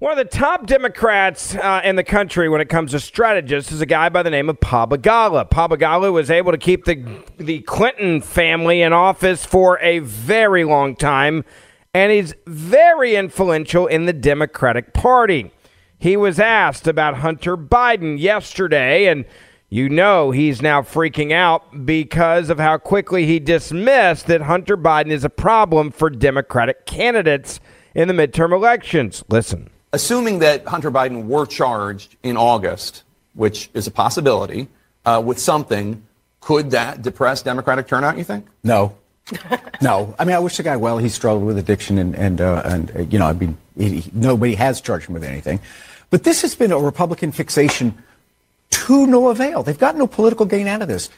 One of the top Democrats uh, in the country when it comes to strategists is a guy by the name of Paul Begala. Paul Begala was able to keep the the Clinton family in office for a very long time, and he's very influential in the Democratic Party. He was asked about Hunter Biden yesterday, and you know he's now freaking out because of how quickly he dismissed that Hunter Biden is a problem for Democratic candidates in the midterm elections. Listen assuming that Hunter Biden were charged in August, which is a possibility, uh, with something, could that depress Democratic turnout? You think? No, no. I mean, I wish the guy well. He struggled with addiction, and and uh, and uh, you know, I mean, he, he, nobody has charged him with anything. But this has been a Republican fixation to no avail. They've got no political gain out of this.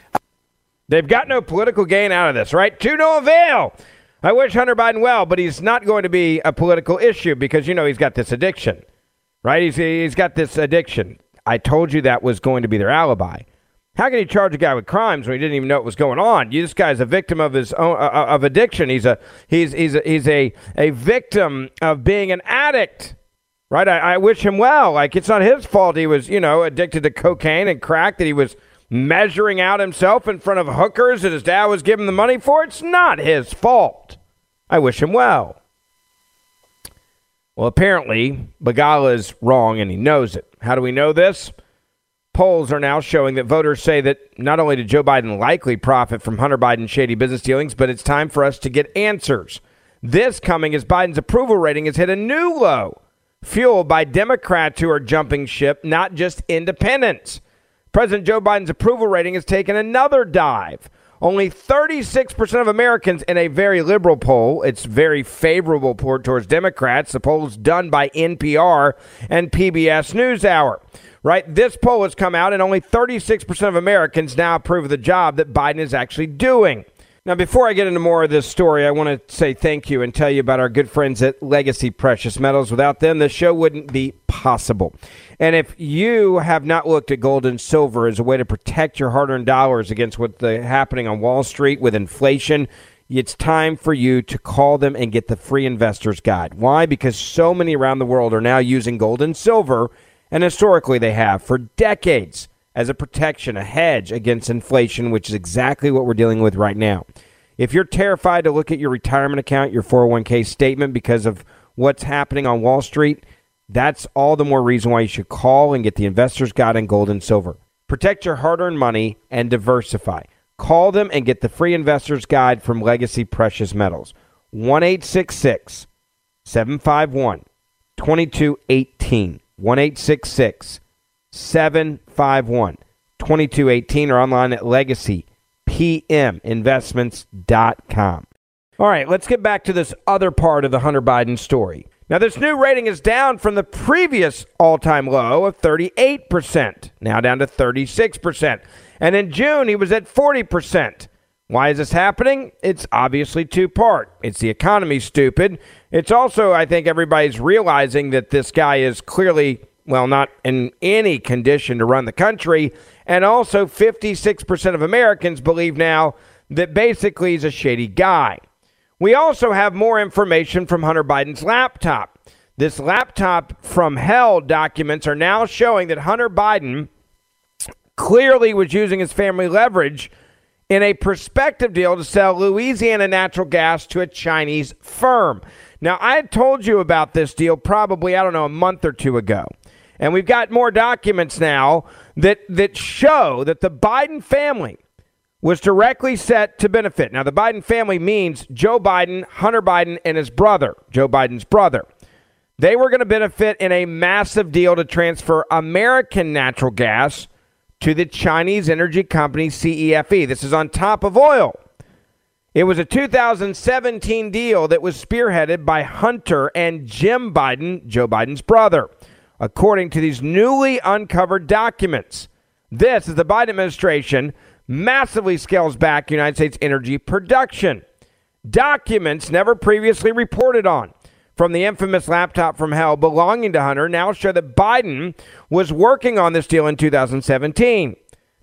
They've got no political gain out of this, right? To no avail. I wish Hunter Biden well, but he's not going to be a political issue because you know he's got this addiction, right? He's he's got this addiction. I told you that was going to be their alibi. How can he charge a guy with crimes when he didn't even know what was going on? This guy's a victim of his own uh, uh, of addiction. He's a he's he's a, he's a a victim of being an addict, right? I, I wish him well. Like it's not his fault. He was you know addicted to cocaine and crack. That he was measuring out himself in front of hookers that his dad was giving the money for. It's not his fault. I wish him well. Well, apparently, Begala is wrong and he knows it. How do we know this? Polls are now showing that voters say that not only did Joe Biden likely profit from Hunter Biden's shady business dealings, but it's time for us to get answers. This coming as Biden's approval rating has hit a new low, fueled by Democrats who are jumping ship, not just independents. President Joe Biden's approval rating has taken another dive. Only 36% of Americans in a very liberal poll, it's very favorable towards Democrats, the poll's done by NPR and PBS NewsHour. right? This poll has come out, and only 36% of Americans now approve of the job that Biden is actually doing. Now, before I get into more of this story, I want to say thank you and tell you about our good friends at Legacy Precious Metals. Without them, the show wouldn't be possible. And if you have not looked at gold and silver as a way to protect your hard earned dollars against what's happening on Wall Street with inflation, it's time for you to call them and get the free investor's guide. Why? Because so many around the world are now using gold and silver, and historically they have for decades as a protection, a hedge against inflation, which is exactly what we're dealing with right now. If you're terrified to look at your retirement account, your 401k statement because of what's happening on Wall Street, that's all the more reason why you should call and get the investor's guide in gold and silver. Protect your hard earned money and diversify. Call them and get the free investor's guide from Legacy Precious Metals. 1 751 2218. 1 751 2218 or online at legacypminvestments.com. All right, let's get back to this other part of the Hunter Biden story. Now, this new rating is down from the previous all time low of 38%, now down to 36%. And in June, he was at 40%. Why is this happening? It's obviously two part. It's the economy, stupid. It's also, I think, everybody's realizing that this guy is clearly well, not in any condition to run the country. And also, 56% of Americans believe now that basically he's a shady guy. We also have more information from Hunter Biden's laptop. This laptop from hell documents are now showing that Hunter Biden clearly was using his family leverage in a prospective deal to sell Louisiana natural gas to a Chinese firm. Now, I had told you about this deal probably, I don't know, a month or two ago. And we've got more documents now that, that show that the Biden family was directly set to benefit. Now, the Biden family means Joe Biden, Hunter Biden, and his brother, Joe Biden's brother. They were going to benefit in a massive deal to transfer American natural gas to the Chinese energy company CEFC. This is on top of oil. It was a 2017 deal that was spearheaded by Hunter and Jim Biden, Joe Biden's brother according to these newly uncovered documents. This is the Biden administration massively scales back United States energy production. Documents never previously reported on from the infamous laptop from hell belonging to Hunter now show that Biden was working on this deal in 2017.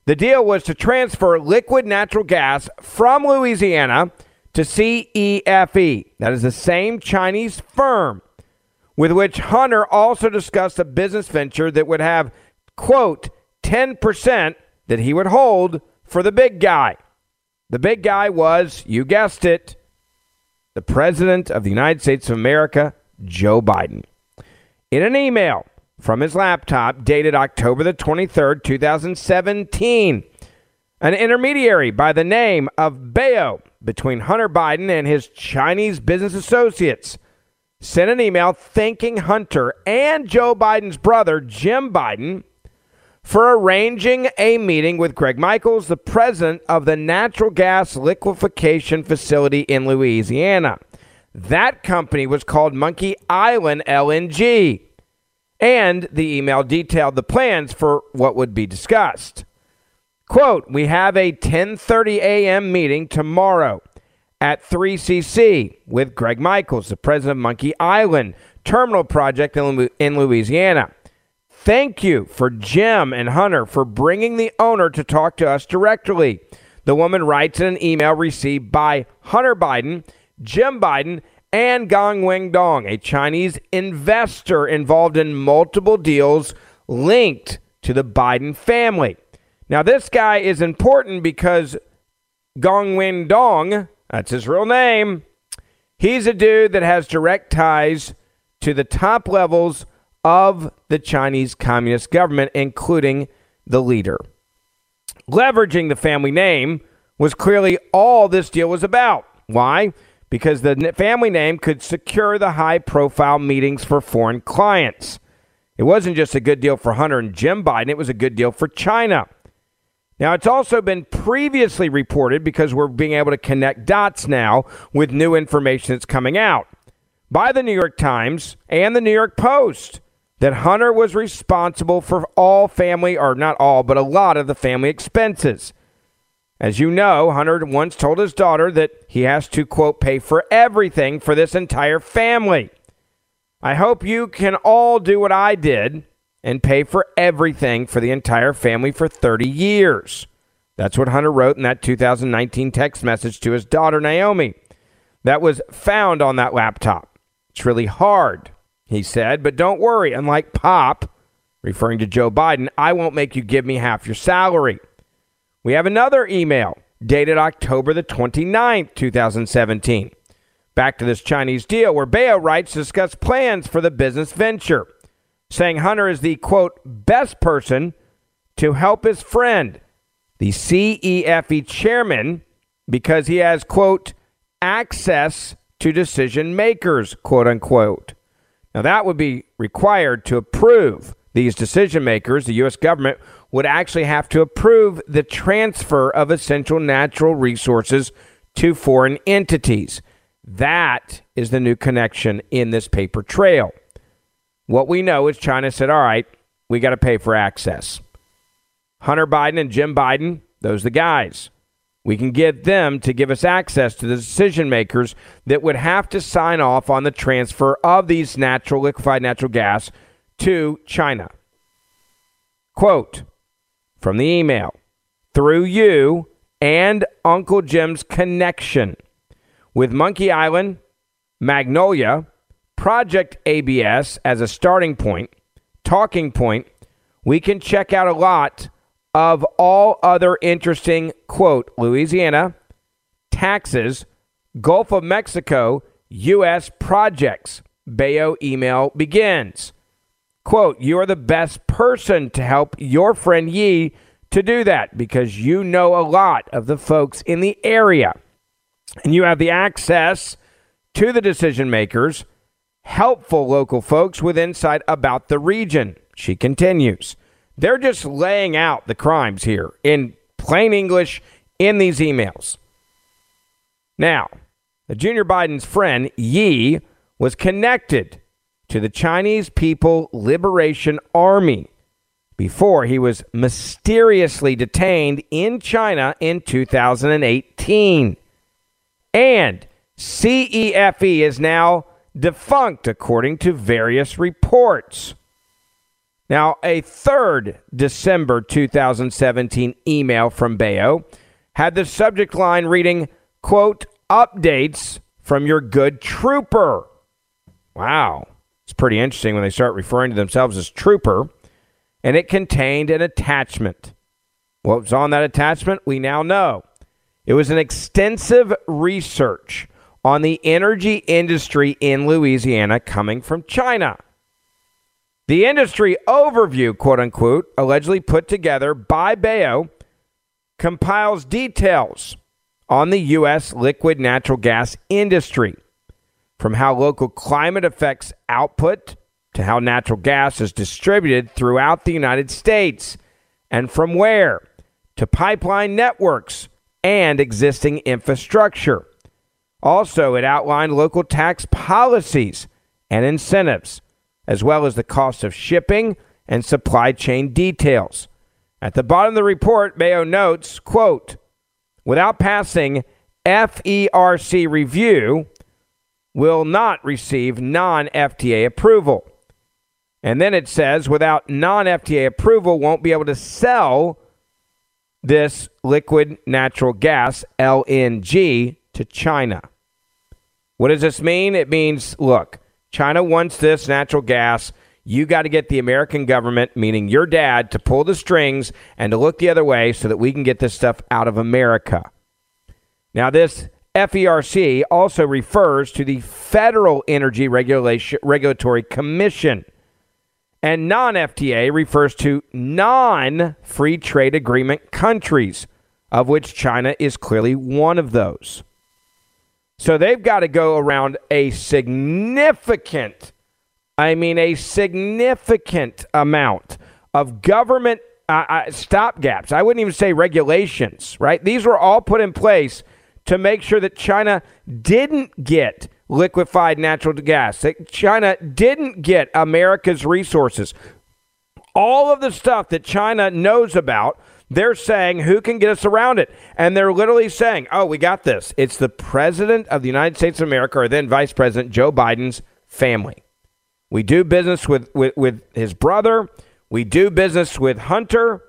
The deal was to transfer liquid natural gas from Louisiana to CEFC. That is the same Chinese firm with which Hunter also discussed a business venture that would have, quote, 10% that he would hold for the big guy. The big guy was, you guessed it, the President of the United States of America, Joe Biden. In an email from his laptop dated October the 23rd, 2017, an intermediary by the name of Bayo between Hunter Biden and his Chinese business associates sent an email thanking Hunter and Joe Biden's brother, Jim Biden, for arranging a meeting with Greg Michaels, the president of the natural gas liquefaction facility in Louisiana. That company was called Monkey Island LNG. And the email detailed the plans for what would be discussed. Quote, we have a 10:30 a.m. meeting tomorrow at 3CC with Greg Michaels, the president of Monkey Island Terminal Project in Louisiana. Thank you for Jim and Hunter for bringing the owner to talk to us directly. The woman writes in an email received by Hunter Biden, Jim Biden, and Gong Wing Dong, a Chinese investor involved in multiple deals linked to the Biden family. Now, this guy is important because Gong Wing Dong that's his real name. He's a dude that has direct ties to the top levels of the Chinese Communist government, including the leader. Leveraging the family name was clearly all this deal was about. Why? Because the family name could secure the high profile meetings for foreign clients. It wasn't just a good deal for Hunter and Jim Biden, it was a good deal for China. Now, it's also been previously reported because we're being able to connect dots now with new information that's coming out by the New York Times and the New York Post that Hunter was responsible for all family, or not all, but a lot of the family expenses. As you know, Hunter once told his daughter that he has to, quote, pay for everything for this entire family. I hope you can all do what I did and pay for everything for the entire family for 30 years. That's what Hunter wrote in that 2019 text message to his daughter, Naomi. That was found on that laptop. It's really hard, he said, but don't worry. Unlike Pop, referring to Joe Biden, I won't make you give me half your salary. We have another email dated October the 29th, 2017. Back to this Chinese deal where Bayo writes discuss plans for the business venture, saying Hunter is the quote best person to help his friend, the CEFC chairman, because he has quote access to decision makers, quote unquote. Now, that would be required to approve these decision makers. The U.S. government would actually have to approve the transfer of essential natural resources to foreign entities. That is the new connection in this paper trail. What we know is China said, all right, we got to pay for access. Hunter Biden and Jim Biden, those are the guys. We can get them to give us access to the decision makers that would have to sign off on the transfer of these natural liquefied natural gas to China. Quote from the email through you and Uncle Jim's connection with Monkey Island, Magnolia, Project ABS as a starting point, talking point, we can check out a lot of all other interesting, quote, Louisiana, Texas, Gulf of Mexico, U.S. projects. Bayo email begins. Quote, you are the best person to help your friend Yi to do that because you know a lot of the folks in the area and you have the access to the decision makers, helpful local folks with insight about the region. She continues. They're just laying out the crimes here in plain English in these emails. Now, the Junior Biden's friend, Yi, was connected to the Chinese People Liberation Army before he was mysteriously detained in China in 2018. And CEFC is now defunct, according to various reports. Now, a third December 2017 email from Bayo had the subject line reading, quote, updates from your good trooper. Wow. It's pretty interesting when they start referring to themselves as trooper. And it contained an attachment. What was on that attachment? We now know. It was an extensive research on the energy industry in Louisiana coming from China. The industry overview, quote unquote, allegedly put together by Bayo, compiles details on the U.S. liquid natural gas industry, from how local climate affects output to how natural gas is distributed throughout the United States, and from where to pipeline networks and existing infrastructure. Also, it outlined local tax policies and incentives as well as the cost of shipping and supply chain details. At the bottom of the report, Bayo notes, quote, without passing FERC review, will not receive non-FTA approval. And then it says, without non-FTA approval, won't be able to sell this liquid natural gas, LNG, to China. What does this mean? It means, look, China wants this natural gas. You got to get the American government, meaning your dad, to pull the strings and to look the other way so that we can get this stuff out of America. Now, this FERC also refers to the Federal Energy Regulation, Regulatory Commission. And non FTA refers to non free trade agreement countries, of which China is clearly one of those. So they've got to go around a significant, I mean, a significant amount of government uh, uh, stop gaps. I wouldn't even say regulations, right? These were all put in place to make sure that China didn't get liquefied natural gas. That China didn't get America's resources. All of the stuff that China knows about, they're saying who can get us around it. And they're literally saying, oh, we got this. It's the president of the United States of America, or then Vice President Joe Biden's family. We do business with, with, with his brother. We do business with Hunter.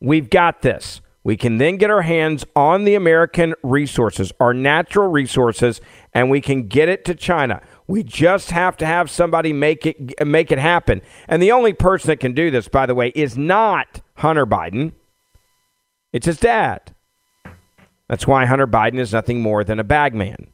We've got this. We can then get our hands on the American resources, our natural resources, and we can get it to China. We just have to have somebody make it make it happen. And the only person that can do this, by the way, is not Hunter Biden. It's his dad. That's why Hunter Biden is nothing more than a bagman.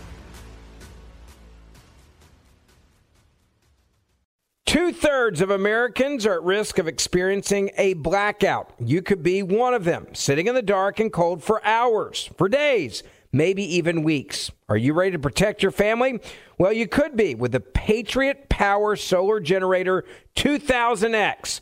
Thirds of Americans are at risk of experiencing a blackout. You could be one of them, sitting in the dark and cold for hours, for days, maybe even weeks. Are you ready to protect your family? Well, you could be with the Patriot Power Solar Generator 2000X.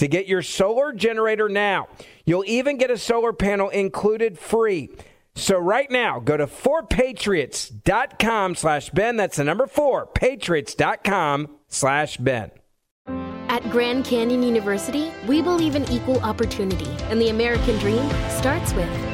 to get your solar generator now. You'll even get a solar panel included free. So right now, go to 4patriots.com slash Ben. That's the number 4, patriots.com slash Ben. At Grand Canyon University, we believe in equal opportunity, and the American dream starts with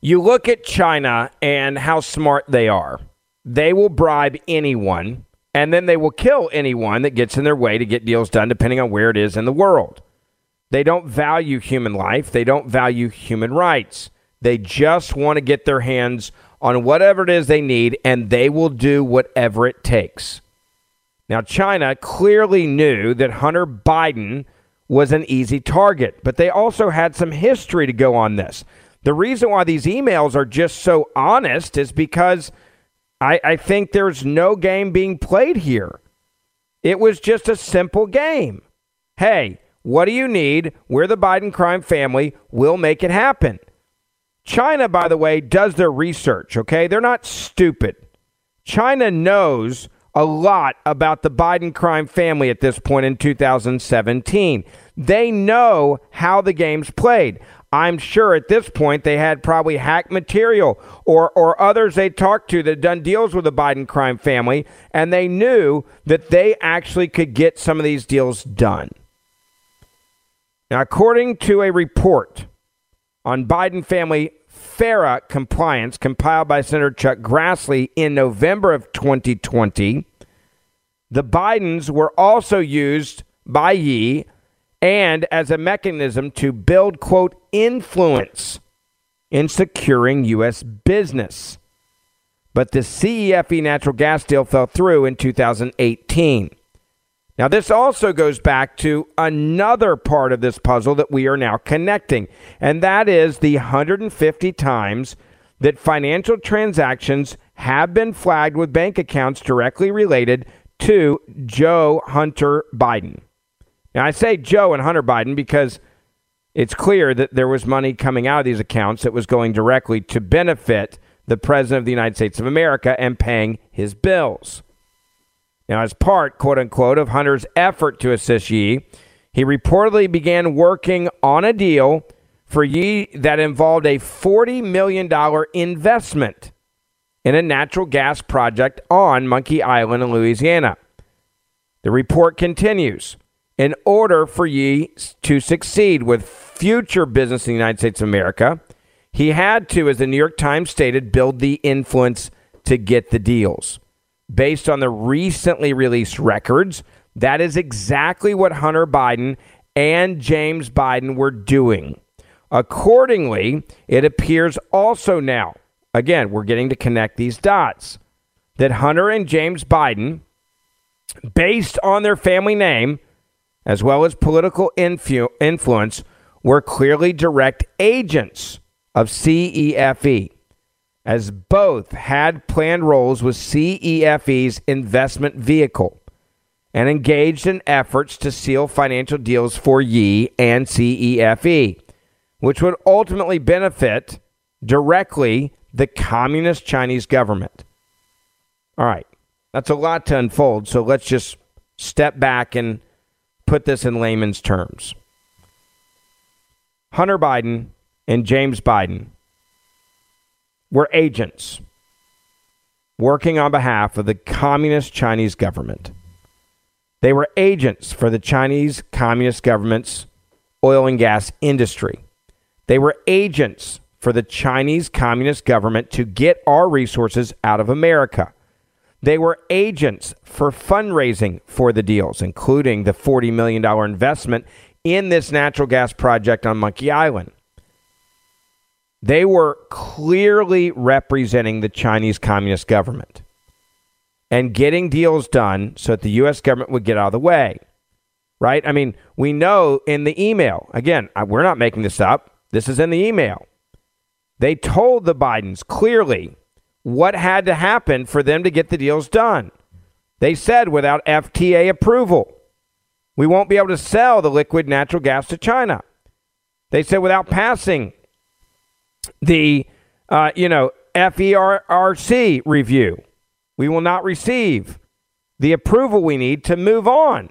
You look at China and how smart they are. They will bribe anyone, and then they will kill anyone that gets in their way to get deals done, depending on where it is in the world. They don't value human life, they don't value human rights. They just want to get their hands on whatever it is they need, and they will do whatever it takes. Now, China clearly knew that Hunter Biden was an easy target, but they also had some history to go on this. The reason why these emails are just so honest is because I, I think there's no game being played here. It was just a simple game. Hey, what do you need? We're the Biden crime family. We'll make it happen. China, by the way, does their research, okay? They're not stupid. China knows a lot about the Biden crime family at this point in 2017. They know how the game's played. I'm sure at this point they had probably hacked material or, or others they talked to that had done deals with the Biden crime family, and they knew that they actually could get some of these deals done. Now, according to a report on Biden family FARA compliance compiled by Senator Chuck Grassley in November of 2020, the Bidens were also used by Yi and as a mechanism to build, quote, influence in securing U.S. business. But the CEFC natural gas deal fell through in 2018. Now, this also goes back to another part of this puzzle that we are now connecting, and that is the 150 times that financial transactions have been flagged with bank accounts directly related to Joe Hunter Biden. Now, I say Joe and Hunter Biden because it's clear that there was money coming out of these accounts that was going directly to benefit the President of the United States of America and paying his bills. Now, as part, quote unquote, of Hunter's effort to assist Yi, he reportedly began working on a deal for Yi that involved a $40 million investment in a natural gas project on Monkey Island in Louisiana. The report continues. In order for ye to succeed with future business in the United States of America, he had to, as the New York Times stated, build the influence to get the deals. Based on the recently released records, that is exactly what Hunter Biden and James Biden were doing. Accordingly, it appears also now, again, we're getting to connect these dots, that Hunter and James Biden, based on their family name, as well as political influ- influence, were clearly direct agents of CEFC, as both had planned roles with CEFC's investment vehicle and engaged in efforts to seal financial deals for Yi and CEFC, which would ultimately benefit directly the communist Chinese government. All right, that's a lot to unfold, so let's just step back and put this in layman's terms. Hunter Biden and James Biden were agents working on behalf of the communist Chinese government. They were agents for the Chinese communist government's oil and gas industry. They were agents for the Chinese communist government to get our resources out of America. They were agents for fundraising for the deals, including the $40 million investment in this natural gas project on Monkey Island. They were clearly representing the Chinese Communist government and getting deals done so that the U.S. government would get out of the way. Right? I mean, we know in the email, again, we're not making this up, this is in the email. They told the Bidens clearly what had to happen for them to get the deals done. They said without FTA approval, we won't be able to sell the liquid natural gas to China. They said without passing the, uh, you know, FERC review, we will not receive the approval we need to move on.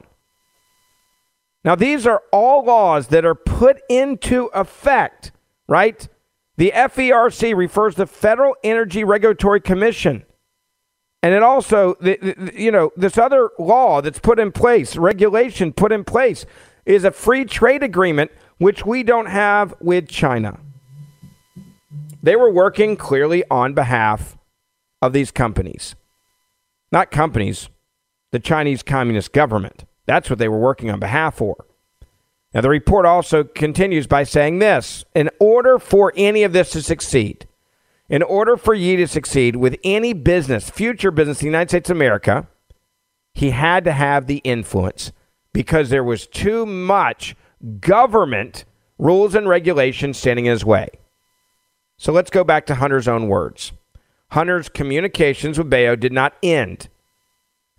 Now, these are all laws that are put into effect, right? The FERC refers to Federal Energy Regulatory Commission. And it also, the, the, you know, this other law that's put in place, regulation put in place, is a free trade agreement, which we don't have with China. They were working clearly on behalf of these companies. Not companies, the Chinese Communist government. That's what they were working on behalf for. Now, the report also continues by saying this in order for any of this to succeed, in order for Yi to succeed with any business, future business in the United States of America, he had to have the influence because there was too much government rules and regulations standing in his way. So let's go back to Hunter's own words. Hunter's communications with Bayo did not end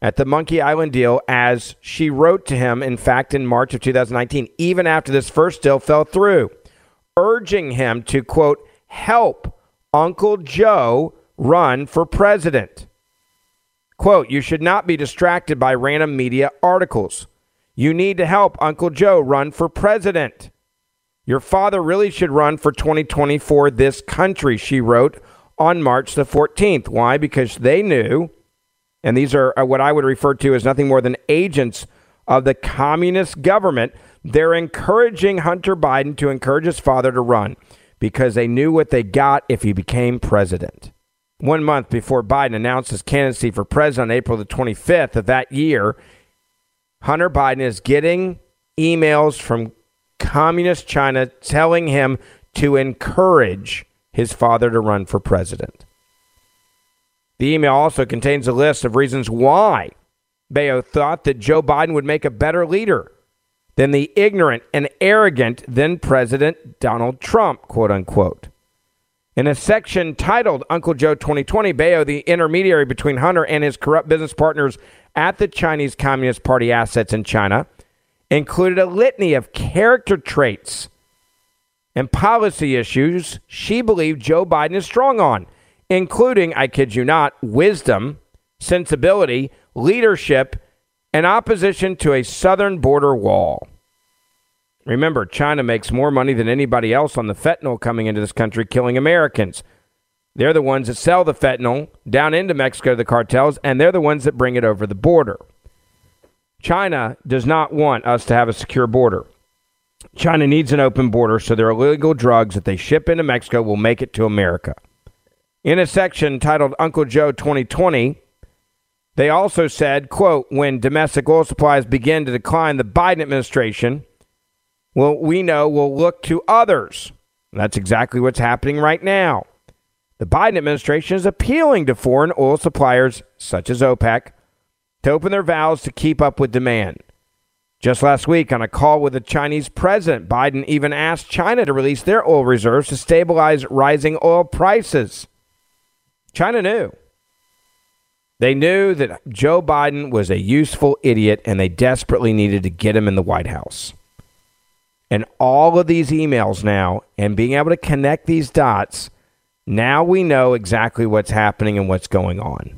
at the Monkey Island deal as she wrote to him, in fact, in March of 2019, even after this first deal fell through, urging him to, quote, help Uncle Joe run for president. Quote, you should not be distracted by random media articles. You need to help Uncle Joe run for president. Your father really should run for 2024 this country, she wrote on March the 14th. Why? Because they knew, and these are uh, what I would refer to as nothing more than agents of the communist government. They're encouraging Hunter Biden to encourage his father to run because they knew what they got if he became president. One month before Biden announced his candidacy for president on April the 25th of that year, Hunter Biden is getting emails from communist China telling him to encourage his father to run for president. The email also contains a list of reasons why Bayo thought that Joe Biden would make a better leader than the ignorant and arrogant then President Donald Trump, quote unquote. In a section titled Uncle Joe 2020, Bayo, the intermediary between Hunter and his corrupt business partners at the Chinese Communist Party assets in China, included a litany of character traits and policy issues she believed Joe Biden is strong on, including, I kid you not, wisdom, sensibility, leadership, and opposition to a southern border wall. Remember, China makes more money than anybody else on the fentanyl coming into this country, killing Americans. They're the ones that sell the fentanyl down into Mexico to the cartels, and they're the ones that bring it over the border. China does not want us to have a secure border. China needs an open border so their illegal drugs that they ship into Mexico will make it to America. In a section titled Uncle Joe 2020, they also said, quote, when domestic oil supplies begin to decline, the Biden administration, well, we know will look to others. that's exactly what's happening right now. The Biden administration is appealing to foreign oil suppliers such as OPEC to open their valves to keep up with demand. Just last week, on a call with the Chinese president, Biden even asked China to release their oil reserves to stabilize rising oil prices. China knew. They knew that Joe Biden was a useful idiot and they desperately needed to get him in the White House. And all of these emails now and being able to connect these dots, now we know exactly what's happening and what's going on.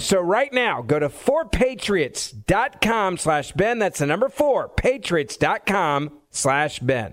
So right now, go to 4patriots.com slash Ben. That's the number 4, patriots.com slash Ben.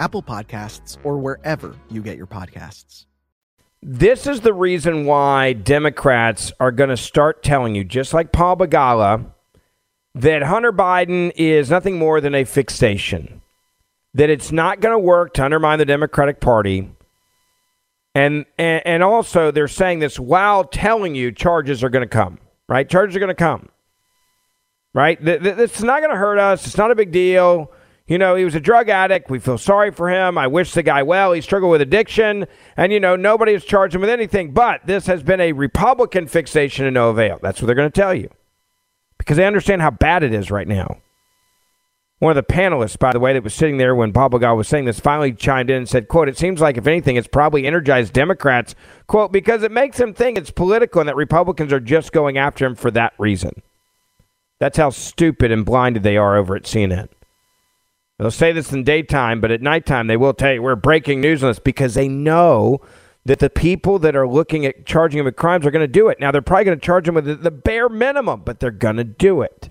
Apple Podcasts, or wherever you get your podcasts. This is the reason why Democrats are going to start telling you, just like Paul Begala, that Hunter Biden is nothing more than a fixation, that it's not going to work to undermine the Democratic Party. And, and, and also, they're saying this while telling you charges are going to come, right? Charges are going to come, right? Th- th- It's not going to hurt us. It's not a big deal. You know, he was a drug addict. We feel sorry for him. I wish the guy well. He struggled with addiction. And, you know, nobody has charged him with anything. But this has been a Republican fixation to no avail. That's what they're going to tell you because they understand how bad it is right now. One of the panelists, by the way, that was sitting there when Bob Begala was saying this, finally chimed in and said, quote, it seems like, if anything, it's probably energized Democrats, quote, because it makes them think it's political and that Republicans are just going after him for that reason. That's how stupid and blinded they are over at CNN. They'll say this in daytime, but at nighttime they will tell you we're breaking news on this because they know that the people that are looking at charging him with crimes are going to do it. Now they're probably going to charge him with the, bare minimum, but they're going to do it.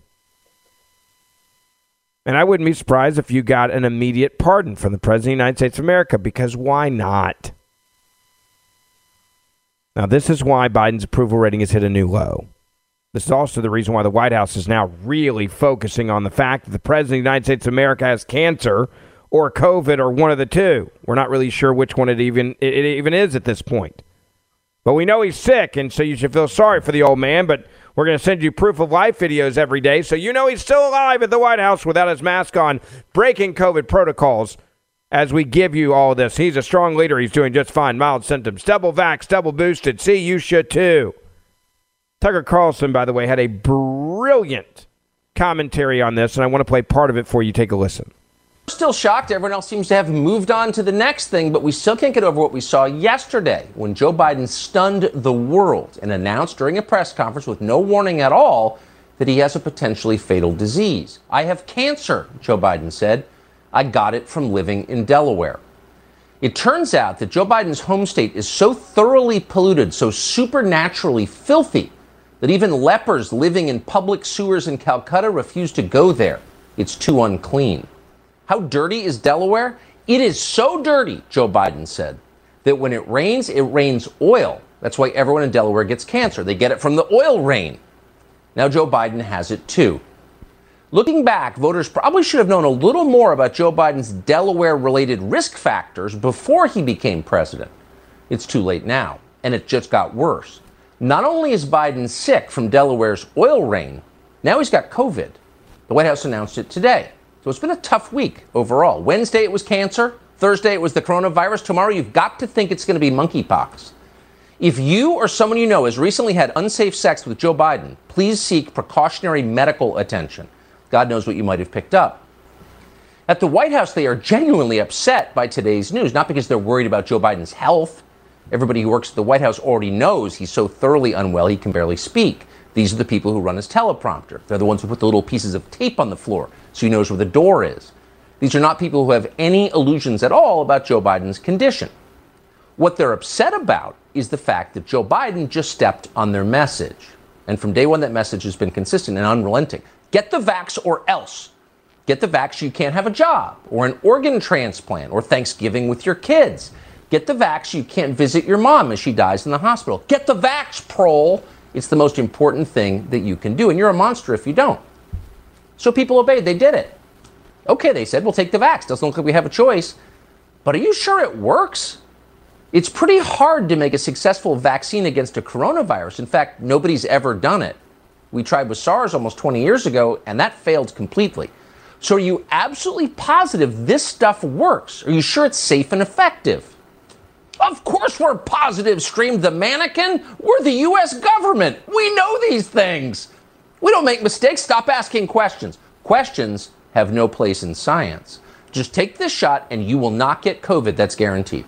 And I wouldn't be surprised if you got an immediate pardon from the President of the United States of America because why not? Now, this is why Biden's approval rating has hit a new low. This is also the reason why the White House is now really focusing on the fact that the President of the United States of America has cancer or COVID or one of the two. We're not really sure which one it even it, even is at this point. But we know he's sick, and so you should feel sorry for the old man. But we're going to send you proof of life videos every day, so you know he's still alive at the White House without his mask on, breaking COVID protocols. As we give you all this, he's a strong leader. He's doing just fine. Mild symptoms, double vax, double boosted. See, you should too. Tucker Carlson, by the way, had a brilliant commentary on this, and I want to play part of it for you. Take a listen. Still shocked. Everyone else seems to have moved on to the next thing, but we still can't get over what we saw yesterday when Joe Biden stunned the world and announced during a press conference with no warning at all that he has a potentially fatal disease. I have cancer, Joe Biden said. I got it from living in Delaware. It turns out that Joe Biden's home state is so thoroughly polluted, so supernaturally filthy, that even lepers living in public sewers in Calcutta refuse to go there. It's too unclean. How dirty is Delaware? It is so dirty, Joe Biden said, that when it rains, it rains oil. That's why everyone in Delaware gets cancer. They get it from the oil rain. Now Joe Biden has it too. Looking back, voters probably should have known a little more about Joe Biden's Delaware related risk factors before he became president. It's too late now, and it just got worse. Not only is Biden sick from Delaware's oil rain, now he's got COVID. The White House announced it today. So it's been a tough week overall. Wednesday it was cancer, Thursday it was the coronavirus. Tomorrow you've got to think it's going to be monkeypox. If you or someone you know has recently had unsafe sex with Joe Biden, please seek precautionary medical attention. God knows what you might have picked up. At the White House, they are genuinely upset by today's news, not because they're worried about Joe Biden's health. Everybody who works at the White House already knows he's so thoroughly unwell he can barely speak. These are the people who run his teleprompter. They're the ones who put the little pieces of tape on the floor so he knows where the door is. These are not people who have any illusions at all about Joe Biden's condition. What they're upset about is the fact that Joe Biden just stepped on their message. And from day one, that message has been consistent and unrelenting. Get the vax or else. Get the vax you can't have a job, or an organ transplant, or Thanksgiving with your kids. Get the vax you can't visit your mom as she dies in the hospital. Get the vax, prole. It's the most important thing that you can do, and you're a monster if you don't. So people obeyed. They did it. Okay, they said, we'll take the vax. Doesn't look like we have a choice. But are you sure it works? It's pretty hard to make a successful vaccine against a coronavirus. In fact, nobody's ever done it. We tried with SARS almost 20 years ago, and that failed completely. So, are you absolutely positive this stuff works? Are you sure it's safe and effective? Of course, we're positive, screamed the mannequin. We're the U.S. government. We know these things. We don't make mistakes. Stop asking questions. Questions have no place in science. Just take this shot and you will not get COVID. That's guaranteed.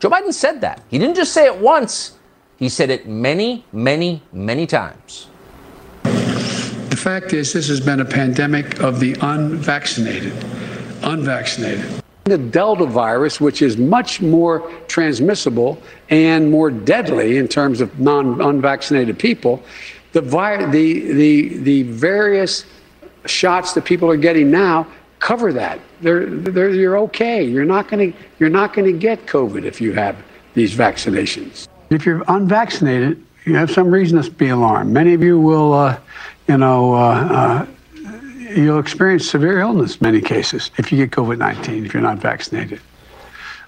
Joe Biden said that. He didn't just say it once, he said it many, many, many times. The fact is, this has been a pandemic of the unvaccinated. Unvaccinated. The Delta virus, which is much more transmissible and more deadly in terms of non unvaccinated people, the, vi- the, the, the various shots that people are getting now cover that. They're, they're, you're okay. You're not going to get COVID if you have these vaccinations. If you're unvaccinated, you have some reason to be alarmed. Many of you will, uh, you know, uh, uh, you'll experience severe illness. In many cases if you get COVID-19 if you're not vaccinated.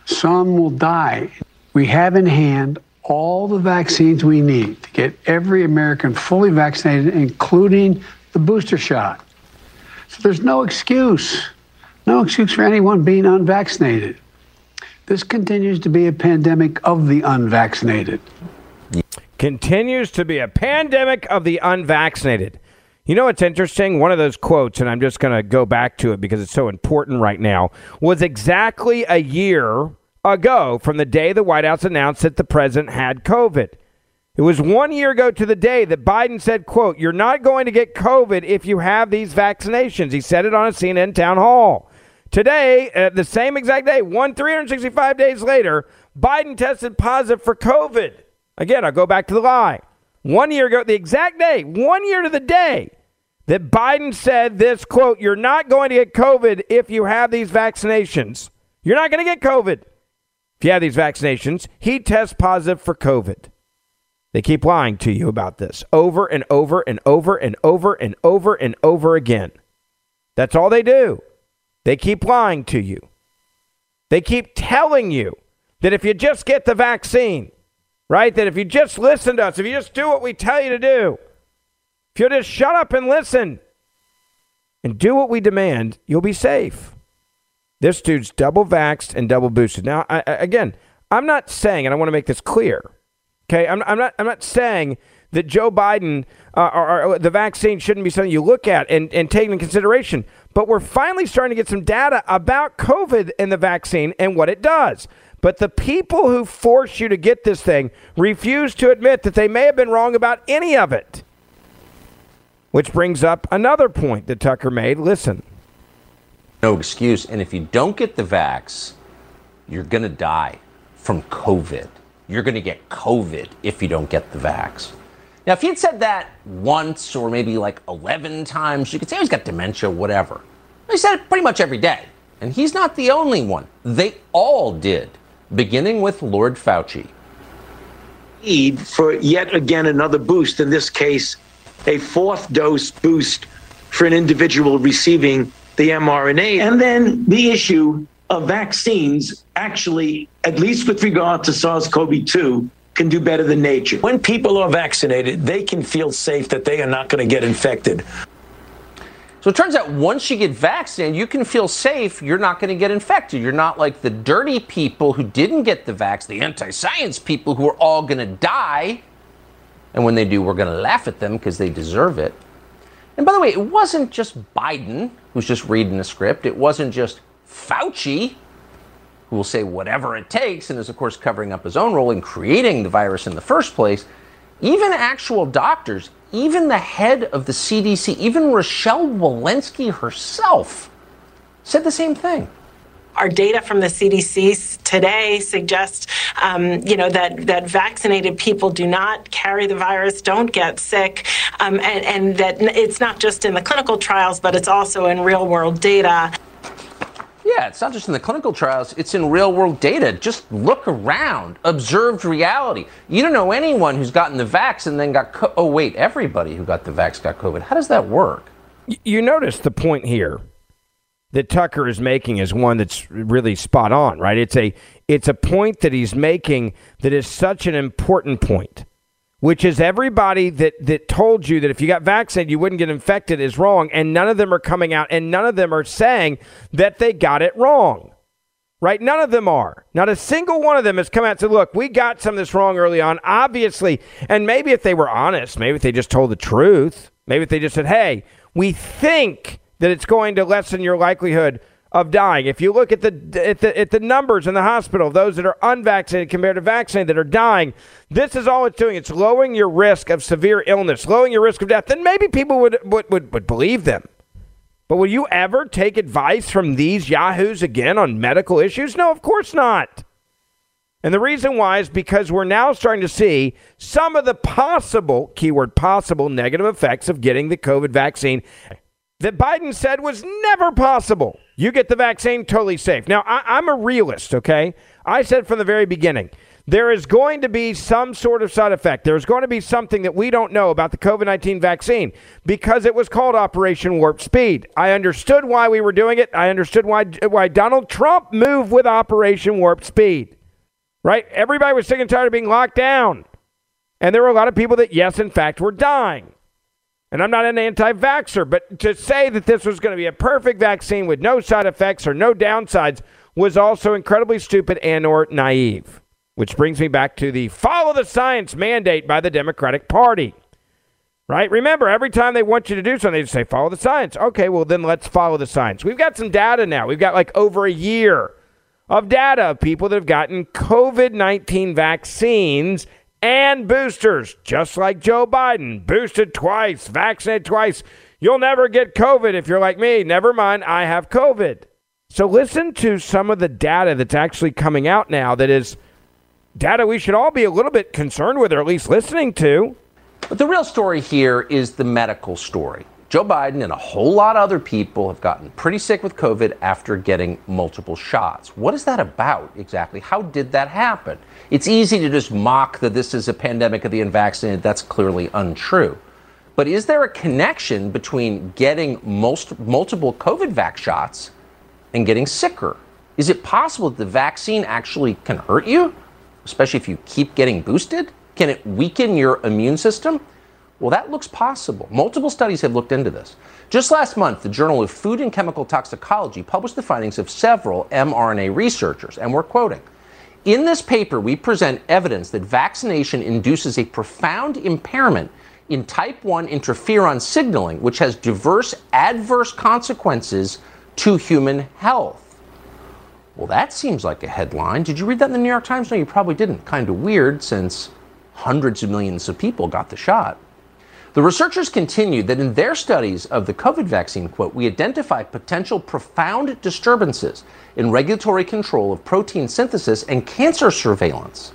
Some will die. We have in hand all the vaccines we need to get every American fully vaccinated, including the booster shot. So there's no excuse, no excuse for anyone being unvaccinated. This continues to be a pandemic of the unvaccinated. Continues to be a pandemic of the unvaccinated. You know what's interesting? One of those quotes, and I'm just going to go back to it because it's so important right now, was exactly a year ago from the day the White House announced that the president had COVID. It was one year ago to the day that Biden said, quote, you're not going to get COVID if you have these vaccinations. He said it on a CNN town hall. Today, the same exact day, one 365 days later, Biden tested positive for COVID. Again, I'll go back to the lie. One year ago, the exact day, one year to the day that Biden said this, quote, you're not going to get COVID if you have these vaccinations. You're not going to get COVID if you have these vaccinations. He tests positive for COVID. They keep lying to you about this over and over and over and over and over and over again. That's all they do. They keep lying to you. They keep telling you that if you just get the vaccine, right? That if you just listen to us, if you just do what we tell you to do, if you just shut up and listen and do what we demand, you'll be safe. This dude's double vaxxed and double boosted. Now, I, again, I'm not saying, and I want to make this clear, okay? I'm, I'm, not, I'm not saying that Joe Biden uh, or, or, the vaccine shouldn't be something you look at and, and take into consideration. But we're finally starting to get some data about COVID and the vaccine and what it does. But the people who force you to get this thing refuse to admit that they may have been wrong about any of it. Which brings up another point that Tucker made. Listen. No excuse. And if you don't get the vax, you're going to die from COVID. You're going to get COVID if you don't get the vax. Now, if he'd said that once or maybe like 11 times, you could say he's got dementia, whatever. He said it pretty much every day. And he's not the only one. They all did, beginning with Lord Fauci. Need for yet again another boost, in this case, a fourth dose boost for an individual receiving the mRNA. And then the issue of vaccines actually, at least with regard to SARS CoV 2, can do better than nature. When people are vaccinated, they can feel safe that they are not going to get infected. So it turns out once you get vaccinated, you can feel safe. You're not going to get infected. You're not like the dirty people who didn't get the vax, the anti science people who are all going to die. And when they do, we're going to laugh at them because they deserve it. And by the way, it wasn't just Biden who's just reading the script, it wasn't just Fauci who will say whatever it takes and is, of course, covering up his own role in creating the virus in the first place. Even actual doctors, even the head of the CDC, even Rochelle Walensky herself said the same thing. Our data from the CDC today suggests, um, you know, that, that vaccinated people do not carry the virus, don't get sick, um, and, and that it's not just in the clinical trials, but it's also in real world data. Yeah, it's not just in the clinical trials, it's in real world data. Just look around, observed reality. You don't know anyone who's gotten the vax and then got, co- oh, wait, everybody who got the vax got COVID. How does that work? You notice the point here that Tucker is making is one that's really spot on, right? It's a it's a point that he's making that is such an important point which is everybody that, that told you that if you got vaccinated, you wouldn't get infected, is wrong. And none of them are coming out and none of them are saying that they got it wrong. Right? None of them are. Not a single one of them has come out and said, look, we got some of this wrong early on, obviously. And maybe if they were honest, maybe if they just told the truth, maybe if they just said, hey, we think that it's going to lessen your likelihood of dying. If you look at the at the at the numbers in the hospital, those that are unvaccinated compared to vaccinated that are dying, this is all it's doing. It's lowering your risk of severe illness, lowering your risk of death. Then maybe people would would, would, would believe them. But will you ever take advice from these yahoos again on medical issues? No, of course not. And the reason why is because we're now starting to see some of the possible, keyword possible, negative effects of getting the COVID vaccine that Biden said was never possible. You get the vaccine, totally safe. Now, I, am a realist, okay? I said from the very beginning, there is going to be some sort of side effect. There's going to be something that we don't know about the COVID 19 vaccine because it was called Operation Warp Speed. I understood why we were doing it. I understood why, why Donald Trump moved with Operation Warp Speed, right? Everybody was sick and tired of being locked down. And there were a lot of people that, yes, in fact, were dying. And I'm not an anti vaxxer, but to say that this was going to be a perfect vaccine with no side effects or no downsides was also incredibly stupid and or naive. Which brings me back to the follow the science mandate by the Democratic Party. Right? Remember, every time they want you to do something, they say, follow the science. Okay, well, then let's follow the science. We've got some data now. We've got like over a year of data of people that have gotten COVID 19 vaccines and boosters, just like Joe Biden, boosted twice, vaccinated twice. You'll never get COVID if you're like me. Never mind, I have COVID. So listen to some of the data that's actually coming out now that is data we should all be a little bit concerned with or at least listening to. But the real story here is the medical story. Joe Biden and a whole lot of other people have gotten pretty sick with COVID after getting multiple shots. What is that about exactly? How did that happen? It's easy to just mock that this is a pandemic of the unvaccinated. That's clearly untrue. But is there a connection between getting most, multiple COVID vac shots and getting sicker? Is it possible that the vaccine actually can hurt you, especially if you keep getting boosted? Can it weaken your immune system? Well, that looks possible. Multiple studies have looked into this. Just last month, the Journal of Food and Chemical Toxicology published the findings of several mRNA researchers, and we're quoting. In this paper, we present evidence that vaccination induces a profound impairment in type 1 interferon signaling, which has diverse adverse consequences to human health. Well, that seems like a headline. Did you read that in the New York Times? No, you probably didn't. Kind of weird since hundreds of millions of people got the shot. The researchers continued that in their studies of the COVID vaccine, quote, we identified potential profound disturbances in regulatory control of protein synthesis and cancer surveillance.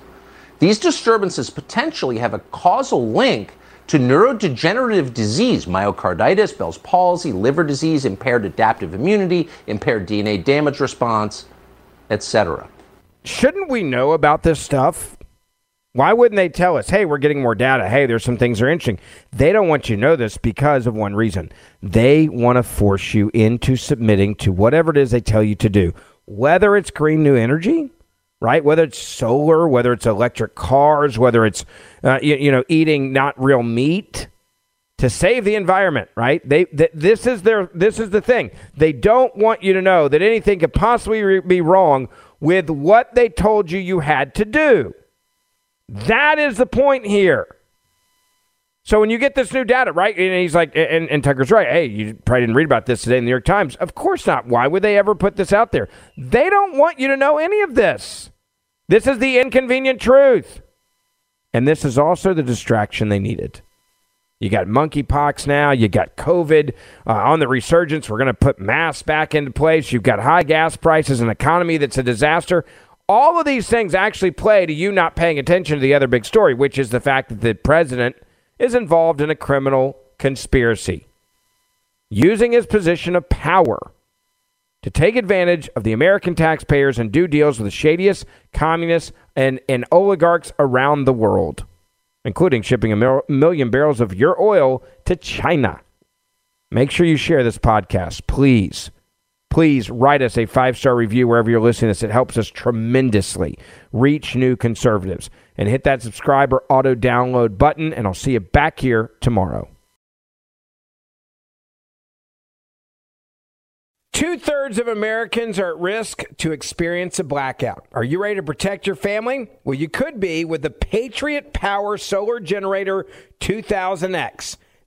These disturbances potentially have a causal link to neurodegenerative disease, myocarditis, Bell's palsy, liver disease, impaired adaptive immunity, impaired DNA damage response, etc. Shouldn't we know about this stuff? Why wouldn't they tell us, hey, we're getting more data? Hey, there's some things that are interesting. They don't want you to know this because of one reason. They want to force you into submitting to whatever it is they tell you to do, whether it's green new energy, right? Whether it's solar, whether it's electric cars, whether it's, uh, you, you, know, eating not real meat to save the environment, right? They, th- this is their, this is the thing. They don't want you to know that anything could possibly re- be wrong with what they told you you had to do. That is the point here. So when you get this new data, right? And he's like, and, and, Tucker's right. Hey, you probably didn't read about this today in the New York Times. Of course not. Why would they ever put this out there? They don't want you to know any of this. This is the inconvenient truth. And this is also the distraction they needed. You got monkeypox now. You got COVID uh, on the resurgence. We're going to put masks back into place. You've got high gas prices, an economy that's a disaster. All of these things actually play to you not paying attention to the other big story, which is the fact that the president is involved in a criminal conspiracy, using his position of power to take advantage of the American taxpayers and do deals with the shadiest communists and, and oligarchs around the world including shipping a mil- million barrels of your oil to China. Make sure you share this podcast, please. Please write us a five star review wherever you're listening to this. It helps us tremendously reach new conservatives. And hit that subscribe or auto download button, and I'll see you back here tomorrow. Two thirds of Americans are at risk to experience a blackout. Are you ready to protect your family? Well, you could be with the Patriot Power Solar Generator 2000X.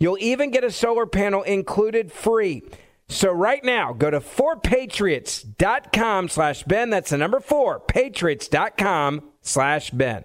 You'll even get a solar panel included free. So right now, go to 4patriots.com slash Ben. That's the number four, patriots.com slash Ben.